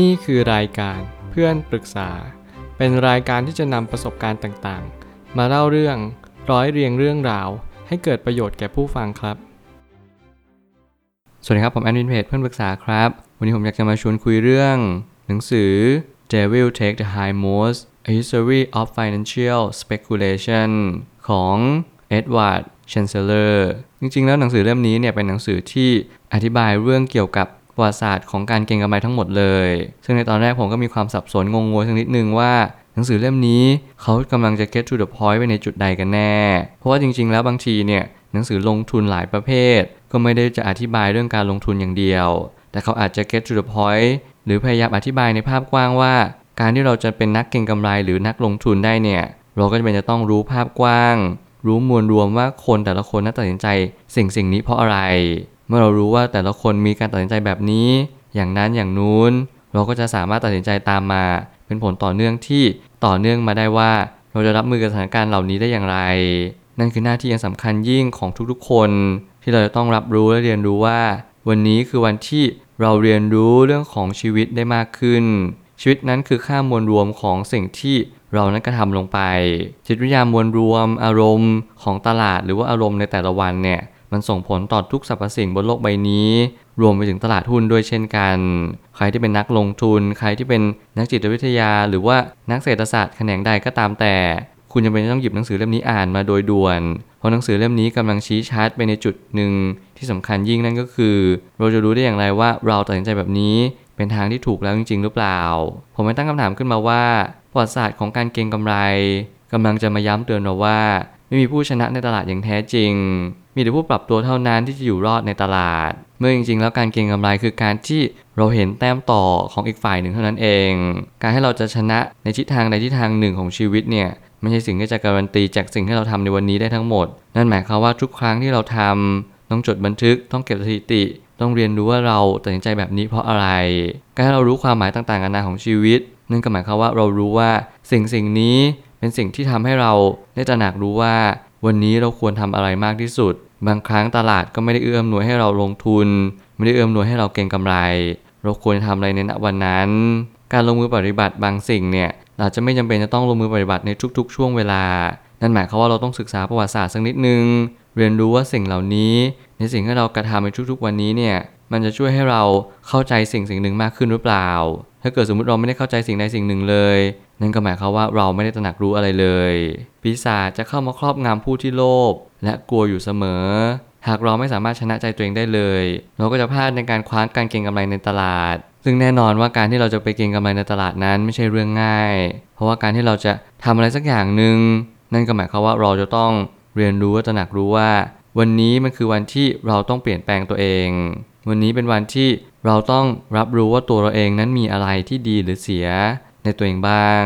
นี่คือรายการเพื่อนปรึกษา เป็นรายการที่จะนำประสบการณ์ต่างๆ มาเล่าเรื่องร้อยเรียงเรื่องราว ให้เกิดประโยชน์แก่ผู้ฟังครับ สวัสดีครับ ผมแอนวินเพจเพื่อนปรึกษาครับ วันนี้ผมอยากจะมาชวนคุยเรื่อง หนังสือ Devil Take the High Most A History of Financial Speculation ของ Edward Chancellor จริงๆ แล้วหนังสือเล่มนี้เนี่ยเป็นหนังสือที่อธิบายเรื่องเกี่ยวกับ ประวัติศาสตร์ของการเก็งกำไรทั้งหมดเลย ซึ่งในตอนแรกผมก็มีความสับสนงงงวยสักนิดนึงว่าหนังสือเล่มนี้เขากำลังจะ get to the point ไปในจุดใดกันแน่ เพราะว่าจริง ๆ แล้วบางทีเนี่ยหนังสือลงทุนหลายประเภท ก็ไม่ได้จะอธิบายเรื่องการลงทุนอย่างเดียว แต่เขาอาจจะ get to the point หรือพยายามอธิบายในภาพกว้างว่า การที่เราจะเป็นนักเก็งกำไรหรือนักลงทุนได้เนี่ยเราก็จะเป็นจะต้องรู้ภาพกว้าง รู้มวลรวมว่าคนแต่ละคนนั้นตัดสินใจสิ่งสิ่งนี้เพราะอะไร มื่อเรารู้ว่าแต่ละคนมีการตัดสินใจแบบนี้ อย่างนั้นอย่างนู้น เราก็จะสามารถตัดสินใจตามมา เป็นผลต่อเนื่องที่ต่อเนื่องมาได้ว่า เราจะรับมือกับสถานการณ์เหล่านี้ได้อย่างไร นั่นคือหน้าที่อย่างสำคัญยิ่งของทุกๆ คน ที่เราจะต้องรับรู้และเรียนรู้ว่า วันนี้คือวันที่เราเรียนรู้เรื่องของชีวิตได้มากขึ้น ชีวิตนั้นคือค่ามวลรวมของสิ่งที่เรานั้นกระทำลงไป จิตวิทยามวลรวมอารมณ์ของตลาดหรือว่าอารมณ์ในแต่ละวันเนี่ย มันส่งผลต่อทุกสรรพสิ่งบนโลกใบนี้ รวมไปถึงตลาดหุ้นด้วยเช่นกัน ใครที่เป็นนักลงทุน ใครที่เป็นนักจิตวิทยา หรือว่านักเศรษฐศาสตร์แขนงใดก็ตามแต่ คุณจำเป็นต้องหยิบหนังสือเล่มนี้อ่านมาโดยด่วน เพราะหนังสือเล่มนี้กำลังชี้ชัดไปในจุดหนึ่งที่สำคัญยิ่งนั่นก็คือ เราจะรู้ได้อย่างไรว่าเราตัดสินใจแบบนี้เป็นทางที่ถูกแล้วจริง ๆ หรือเปล่า ผมไม่ตั้งคำถามขึ้นมาว่าประวัติศาสตร์ของการเก็งกำไรกำลังจะมาย้ำเตือนเราว่า ไม่มีผู้ชนะในตลาดอย่างแท้จริง มีแต่ผู้ปรับตัวเท่านั้นที่จะอยู่รอดในตลาด เมื่อจริง ๆ แล้วการเก็งกำไรคือการที่เราเห็นแต้มต่อของอีกฝ่ายหนึ่งเท่านั้นเอง การให้เราจะชนะในทิศทางใดทิศทางหนึ่งของชีวิตเนี่ยไม่ใช่สิ่งที่จะการันตีจากสิ่งที่เราทำในวันนี้ได้ทั้งหมด นั่นหมายความว่าทุกครั้งที่เราทำต้องจดบันทึกต้องเก็บสถิติ ต้องเรียนรู้ว่าเราตัดสินใจแบบนี้เพราะอะไร การให้เรารู้ความหมายต่างๆนานาของชีวิตนั่นก็หมายความว่าเรารู้ว่าสิ่งสิ่งนี้เป็นสิ่งที่ทำให้เราได้ตระหนักรู้ว่าวันนี้เราควรทำอะไรมากที่สุด บางครั้งตลาดก็ไม่ได้เอื้อมหน่วยให้เราลงทุน ไม่ได้เอื้อมหน่วยให้เราเก็งกำไร เราควรทำอะไรในณวันนั้น การลงมือปฏิบัติบางสิ่งเนี่ยอาจะไม่จำเป็นจะต้องลงมือปฏิบัติในทุกๆ ช่วงเวลา นั่นหมายความว่าเราต้องศึกษาประวัติศาสตร์สักนิดนึง เรียนรู้ว่าสิ่งเหล่านี้ ในสิ่งที่เรากระทำในทุกๆ วันนี้เนี่ยมันจะช่วยให้เราเข้าใจสิ่งสิ่งหนึ่งมากขึ้นหรือเปล่า ถ้าเกิดสมมติเราไม่ได้เข้าใจสิ่งใดสิ่งหนึ่งเลย นั่นก็หมายความว่าเราไม่ได้ตระหนักรู้อะไรเลย ปีศาจจะเข้ามาครอบงำผู้ที่โลภ และกลัวอยู่เสมอ หากเราไม่สามารถชนะใจตัวเองได้เลย เราก็จะพลาดในการคว้าการเก็งกำไรในตลาด ซึ่งแน่นอนว่าการที่เราจะไปเก็งกำไรในตลาดนั้นไม่ใช่เรื่องง่าย เพราะว่าการที่เราจะทำอะไรสักอย่างหนึ่งนั่นก็หมายความว่าเราจะต้องเรียนรู้และตระหนักรู้ว่า วันนี้มันคือวันที่เราต้องเปลี่ยนแปลงตัวเอง วันนี้เป็นวันที่เราต้องรับรู้ว่าตัวเราเองนั้นมีอะไรที่ดีหรือเสียในตัวเองบ้าง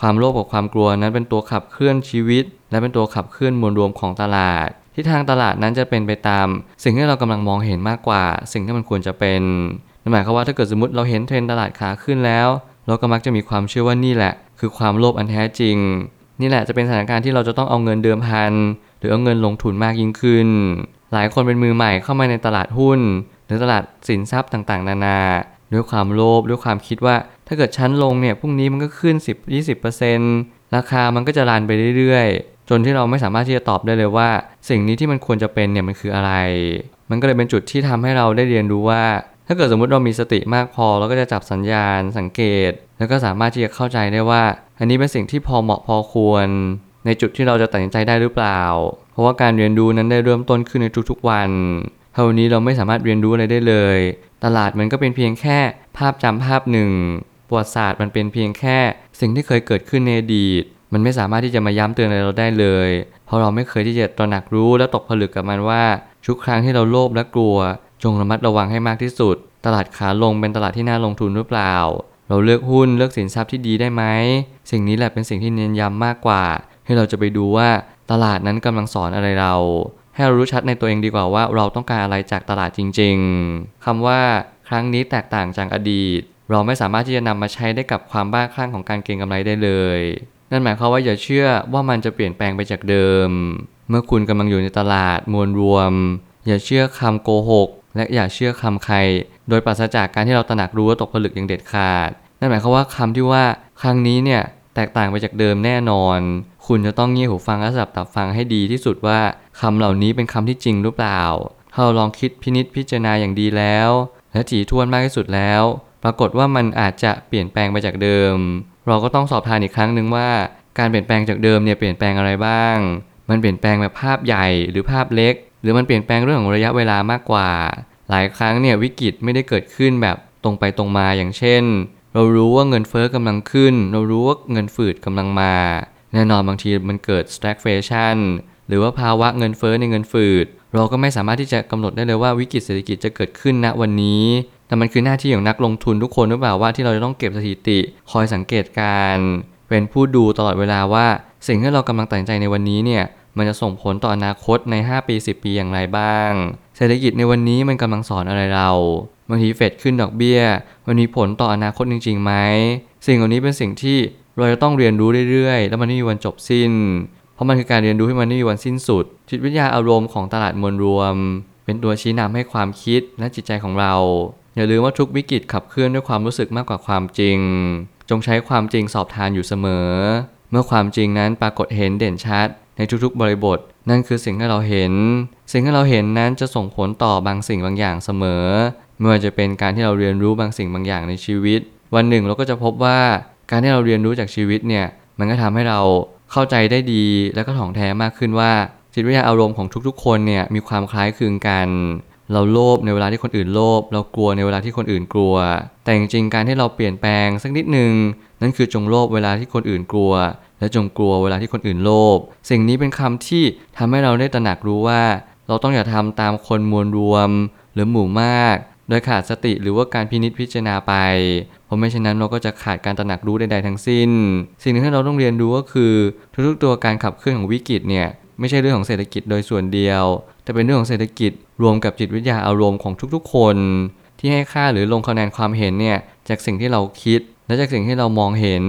ความโลภกับความกลัวนั้นเป็นตัวขับเคลื่อนชีวิต และเป็นตัวขับเคลื่อนมวลรวมของตลาดที่ทางตลาดนั้นจะเป็นไปตาม สิ่งที่เรากำลังมองเห็นมากกว่า สิ่งที่มันควรจะเป็นนั่นหมายความว่าถ้าเกิดสมมติเราเห็นเทรนตลาดขาขึ้นแล้ว เราก็มักจะมีความเชื่อว่านี่แหละ คือความโลภอันแท้จริง นี่แหละจะเป็นสถานการณ์ที่เราจะต้องเอาเงินเดิมพันหรือเอาเงินลงทุนมากยิ่งขึ้น หลายคนเป็นมือใหม่เข้ามาในตลาดหุ้น หรือตลาดสินทรัพย์ต่างๆ นานา ด้วยความโลภด้วยความคิดว่า ถ้าเกิดชั้นลงเนี่ยพรุ่งนี้มันก็ขึ้น 10-20%ราคามันก็จะรันไปเรื่อยๆ จนที่เราไม่สามารถที่จะตอบได้เลยว่า สิ่งนี้ที่มันควรจะเป็นเนี่ยมันคืออะไร มันก็เลยเป็นจุดที่ทำให้เราได้เรียนรู้ว่า ถ้าเกิดสมมติเรามีสติมากพอเราก็จะจับสัญญาณ สังเกต แล้วก็สามารถที่จะเข้าใจได้ว่า อันนี้เป็นสิ่งที่พอเหมาะพอควร ในจุดที่เราจะตัดสินใจได้หรือเปล่า เพราะว่าการเรียนรู้นั้นได้เริ่มต้นขึ้นในทุกๆวันเท่านี้เราไม่สามารถเรียนรู้อะไรได้เลย ตลาดมันก็เป็นเพียงแค่ภาพจำภาพหนึ่งประวัติศาสตร์มันเป็นเพียงแค่ สิ่งที่เคยเกิดขึ้นในอดีต มันไม่สามารถที่จะมาย้ำเตือนอะไรเราได้เลย เพราะเราไม่เคยที่จะตระหนักรู้และตกผลึกกับมันว่า ทุกครั้งที่เราโลภและกลัว จงระมัดระวังให้มากที่สุด ตลาดขาลงเป็นตลาดที่น่าลงทุนหรือเปล่า เราเลือกหุ้นเลือกสินทรัพย์ที่ดีได้ไหมสิ่งนี้แหละเป็นสิ่งที่เน้นย้ำมากกว่า ให้เราจะไปดูว่าตลาดนั้นกำลังสอนอะไรเรา ให้เรารู้ชัดในตัวเองดีกว่าว่าเราต้องการอะไรจากตลาดจริง ๆคำว่าครั้งนี้แตกต่างจากอดีต เราไม่สามารถที่จะนำมาใช้ได้กับความบ้าคลั่งของการเก็งกำไรได้เลย นั่นหมายความว่าอย่าเชื่อว่ามันจะเปลี่ยนแปลงไปจากเดิม เมื่อคุณกำลังอยู่ในตลาดมวลรวม อย่าเชื่อคำโกหก และอย่าเชื่อคำใคร โดยปราศจากการที่เราตระหนักรู้ว่าตกผลึกอย่างเด็ดขาด นั่นหมายความว่าคำที่ว่าครั้งนี้เนี่ยแตกต่างไปจากเดิมแน่นอน คุณจะต้องเงี่ยหูฟังและสับตับฟังให้ดีที่สุดว่าคำเหล่านี้เป็นคำที่จริงหรือเปล่าถ้าเราลองคิดพินิษพิจารณาอย่างดีแล้ว และถี่ถ้วนมากที่สุดแล้ว ปรากฏว่ามันอาจจะเปลี่ยนแปลงไปจากเดิม เราก็ต้องสอบทานอีกครั้งหนึ่งว่าการเปลี่ยนแปลงจากเดิมเนี่ยเปลี่ยนแปลงอะไรบ้าง มันเปลี่ยนแปลงแบบภาพใหญ่หรือภาพเล็ก หรือมันเปลี่ยนแปลงเรื่องของระยะเวลามากกว่า หลายครั้งเนี่ยวิกฤตไม่ได้เกิดขึ้นแบบตรงไปตรงมาอย่างเช่น เรารู้ว่าเงินเฟ้อกำลังขึ้น เรารู้ว่าเงินฝืดกำลังมา แน่นอนบางทีมันเกิด stagflation หรือว่าภาวะเงินเฟ้อในเงินฝืด เราก็ไม่สามารถที่จะกำหนดได้เลยว่าวิกฤตเศรษฐกิจจะเกิดขึ้นณวันนี้ แต่มันคือหน้าที่ของนักลงทุนทุกคนหรือเปล่าว่าที่เราจะต้องเก็บสถิติ คอยสังเกตการเป็นผู้ดูตลอดเวลาว่า สิ่งที่เรากำลังตัดสินใจในวันนี้เนี่ยมันจะส่งผลต่ออนาคตใน 5 ปี 10 ปีอย่างไรบ้าง เศรษฐกิจในวันนี้มันกำลังสอนอะไรเราบางทีเฟดขึ้นดอกเบี้ย มันมีผลต่ออนาคตจริงๆไหมสิ่งเหล่านี้เป็นสิ่งที่เราจะต้องเรียนรู้เรื่อยๆ แล้วมันไม่มีวันจบสิ้น เพราะมันคือการเรียนรู้ที่มันไม่มีวันสิ้นสุด จิตวิทยาอารมณ์ของตลาดมวลรวม เป็นตัวชี้นำให้ความคิดและจิตใจของเรา อย่าลืมว่าทุกวิกฤตขับเคลื่อนด้วยความรู้สึกมากกว่าความจริง จงใช้ความจริงสอบทานอยู่เสมอ เมื่อความจริงนั้นปรากฏเห็นเด่นชัด ในทุกๆบริบท นั่นคือสิ่งที่เราเห็น สิ่งที่เราเห็นนั้นจะส่งผลต่อบางสิ่งบางอย่างเสมอไม่ว่าจะเป็นการที่เราเรียนรู้บางสิ่งบางอย่างในชีวิต วันหนึ่งเราก็จะพบว่าการที่เราเรียนรู้จากชีวิตเนี่ยมันก็ทำให้เราเข้าใจได้ดีและก็ถ่องแท้มากขึ้นว่าจิตวิทยาอารมณ์ของทุกๆ คนเนี่ยมีความคล้ายคลึงกัน เราโลภในเวลาที่คนอื่นโลภเรากลัวในเวลาที่คนอื่นกลัว แต่จริงๆการที่เราเปลี่ยนแปลงสักนิดหนึ่งนั่นคือจงโลภเวลาที่คนอื่นกลัว และจงกลัวเวลาที่คนอื่นโลภสิ่งนี้เป็นคำที่ทำให้เราได้ตระหนักรู้ว่า เราต้องอย่าทำตามคนมวลรวม หรือหมู่มาก โดยขาดสติหรือว่าการพินิจพิจารณาไป เพราะไม่เช่นนั้นเราก็จะขาดการตระหนักรู้ใดๆทั้งสิ้น สิ่งหนึ่งที่เราต้องเรียนรู้ก็คือ ทุกๆตัวการขับเคลื่อนของวิกฤตเนี่ยไม่ใช่เรื่องของเศรษฐกิจโดยส่วนเดียว แต่เป็นเรื่องของเศรษฐกิจรวมกับจิตวิทยาอารมณ์ของทุกๆ คน ที่ให้ค่าหรือลงคะแนนความเห็นเนี่ยจากสิ่งที่เราคิด และจากสิ่งที่เรามองเห็น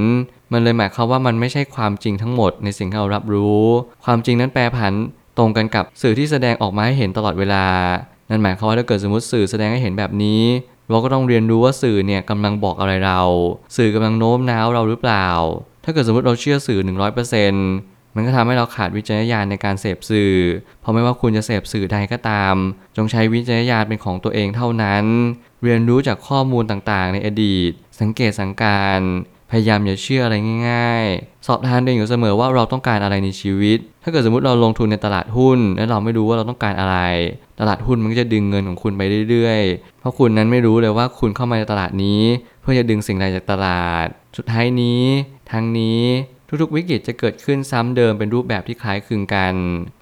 มันเลยหมายความว่ามันไม่ใช่ความจริงทั้งหมดในสิ่งที่เรารับรู้ ความจริงนั้นแปรผันตรงกันกับสื่อที่แสดงออกมาให้เห็นตลอดเวลา นั่นหมายความว่าถ้าเกิดสมมติสื่อแสดงให้เห็นแบบนี้ เราก็ต้องเรียนรู้ว่าสื่อเนี่ยกำลังบอกอะไรเรา สื่อกำลังโน้มน้าวเราหรือเปล่า ถ้าเกิดสมมติเราเชื่อสื่อ 100% มันก็ทำให้เราขาดวิจารณญาณในการเสพสื่อ เพราะไม่ว่าคุณจะเสพสื่อใดก็ตาม จงใช้วิจารณญาณเป็นของตัวเองเท่านั้น เรียนรู้จากข้อมูลต่างๆ ในอดีต สังเกตสังการ พยายามอย่าเชื่ออะไรง่าย ๆ สอบทานตัวเองอยู่เสมอว่าเราต้องการอะไรในชีวิต ถ้าเกิดสมมติเราลงทุนในตลาดหุ้น และเราไม่รู้ว่าเราต้องการอะไร ตลาดหุ้นมันก็จะดึงเงินของคุณไปเรื่อยๆ เพราะคุณนั้นไม่รู้เลยว่าคุณเข้ามาในตลาดนี้ เพื่อจะดึงสิ่งใดจากตลาด สุดท้ายนี้ ทั้งนี้ ทุกๆ วิกฤตจะเกิดขึ้นซ้ำเดิมเป็นรูปแบบที่คล้ายคลึงกัน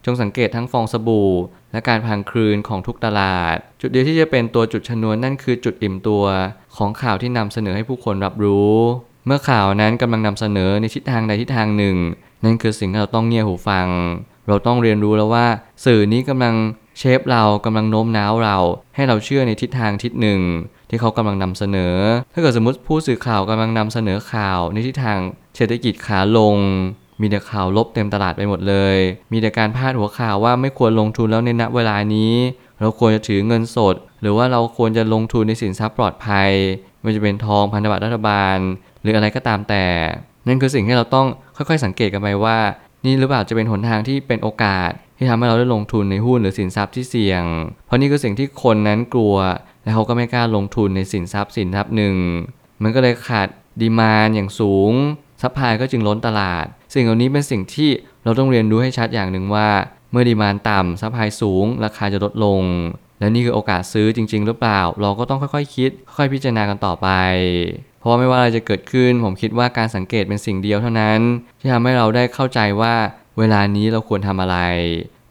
จงสังเกตทั้งฟองสบู่ และการพังคลืนของทุกตลาด จุดเดียวที่จะเป็นตัวจุดชนวนนั่นคือจุดอิ่มตัว ของข่าวที่นำเสนอให้ผู้คนรับรู้ เมื่อข่าวนั้นกำลังนำเสนอในทิศทางใดทิศทางหนึ่ง นั่นคือสิ่งที่เราต้องเงี่ยหูฟัง เราต้องเรียนรู้แล้วว่า สื่อนี้กำลังเชฟเรากำลังโน้มน้าวเรา ให้เราเชื่อในทิศทางทิศหนึ่ง ที่เขากำลังนำเสนอ ถ้าเกิดสมมติผู้สื่อข่าวกำลังนำเสนอข่าวในทิศทางเศรษฐกิจขาลง มีแต่ข่าวลบเต็มตลาดไปหมดเลย มีแต่การพาดหัวข่าวว่าไม่ควรลงทุนแล้วในณเวลานี้ เราควรจะถือเงินสด หรือว่าเราควรจะลงทุนในสินทรัพย์ปลอดภัย ไม่จะเป็นทองพันธบัตรรัฐบาล หรืออะไรก็ตามแต่ นั่นคือสิ่งที่เราต้องค่อยๆ สังเกตกันไปว่า นี่หรือเปล่าจะเป็นหนทางที่เป็นโอกาสที่ทำให้เราได้ลงทุนในหุ้นหรือสินทรัพย์ที่เสี่ยง เพราะนี่คือสิ่งที่คนนั้นกลัว และเขาก็ไม่กล้าลงทุนในสินทรัพย์สินทรัพย์หนึ่ง มันก็เลยขาด demand อย่างสูง supply ก็จึงล้นตลาด สิ่งเหล่านี้เป็นสิ่งที่เราต้องเรียนรู้ให้ชัดอย่างหนึ่งว่า เมื่อ demand ต่ำ supply สูง ราคาจะลดลง และนี่คือโอกาสซื้อจริง ๆ หรือเปล่า เราก็ต้องค่อยๆคิด ค่อยๆพิจารณากันต่อไป เพราะว่าไม่ว่าอะไรจะเกิดขึ้น ผมคิดว่าการสังเกตเป็นสิ่งเดียวเท่านั้น ที่ทำให้เราได้เข้าใจว่าเวลานี้เราควรทำอะไร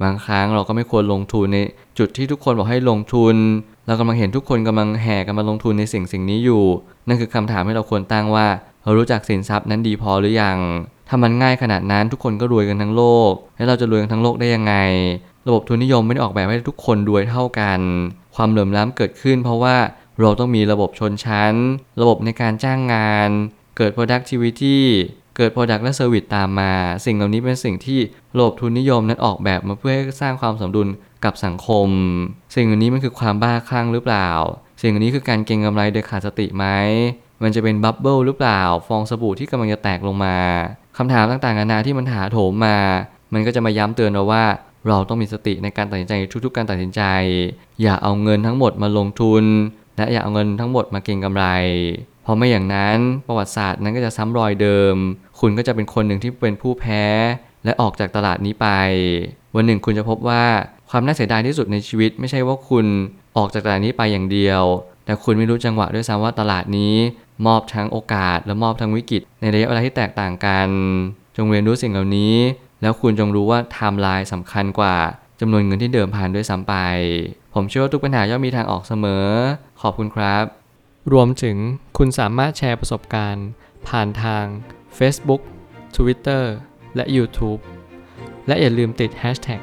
บางครั้งเราก็ไม่ควรลงทุนในจุดที่ทุกคนบอกให้ลงทุน เรากำลังเห็นทุกคนกำลังแห่กันมาลงทุนในสิ่งสิ่งนี้อยู่ นั่นคือคำถามที่เราควรตั้งว่า เรารู้จักสินทรัพย์นั้นดีพอหรือยังถ้ามันง่ายขนาดนั้นทุกคนก็รวยกันทั้งโลก แล้วเราจะรวยกันทั้งโลกได้ยังไง ระบบทุนนิยมไม่ได้ออกแบบให้ทุกคนรวยเท่ากัน ความเหลื่อมล้ำเกิดขึ้น เพราะว่าเราต้องมีระบบชนชั้น ระบบในการจ้างงาน เกิด productivity เกิด product และ service ตามมา สิ่งเหล่านี้เป็นสิ่งที่ระบบทุนนิยมนั้นออกแบบมาเพื่อให้สร้างความสมดุล กับสังคม สิ่งเหล่านี้มันคือความบ้าคลั่งหรือเปล่า สิ่งเหล่านี้คือการเก็งกำไรโดยขาดสติไหมมันจะเป็นบับเบิลหรือเปล่า ฟองสบู่ที่กำลังจะแตกลงมาคำถามต่างๆนานาที่มันถาโถมมา มันก็จะมาย้ำเตือนเราว่า เราต้องมีสติในการตัดสินใจทุกๆ การตัดสินใจ อย่าเอาเงินทั้งหมดมาลงทุน และอย่าเอาเงินทั้งหมดมาเก็งกำไร เพราะไม่อย่างนั้นประวัติศาสตร์นั้นก็จะซ้ำรอยเดิม คุณก็จะเป็นคนหนึ่งที่เป็นผู้แพ้ และออกจากตลาดนี้ไป วันหนึ่งคุณจะพบว่า ความน่าเสียดายที่สุดในชีวิต ไม่ใช่ว่าคุณออกจากตลาดนี้ไปอย่างเดียว แต่คุณไม่รู้จังหวะด้วยซ้ำว่าตลาดนี้ มอบทั้งโอกาสและมอบทั้งวิกฤต ในระยะเวลาที่แตกต่างกัน จงเรียนรู้สิ่งเหล่านี้ แล้วคุณจงรู้ว่าไทม์ไลน์สำคัญกว่าจำนวนเงินที่เดิมพันด้วยซ้ำไป ผมเชื่อว่าทุกปัญหาย่อมมีทางออกเสมอ ขอบคุณครับ รวมถึงคุณสามารถแชร์ประสบการณ์ ผ่านทาง Facebook Twitter และ YouTube และอย่าลืมติด Hashtag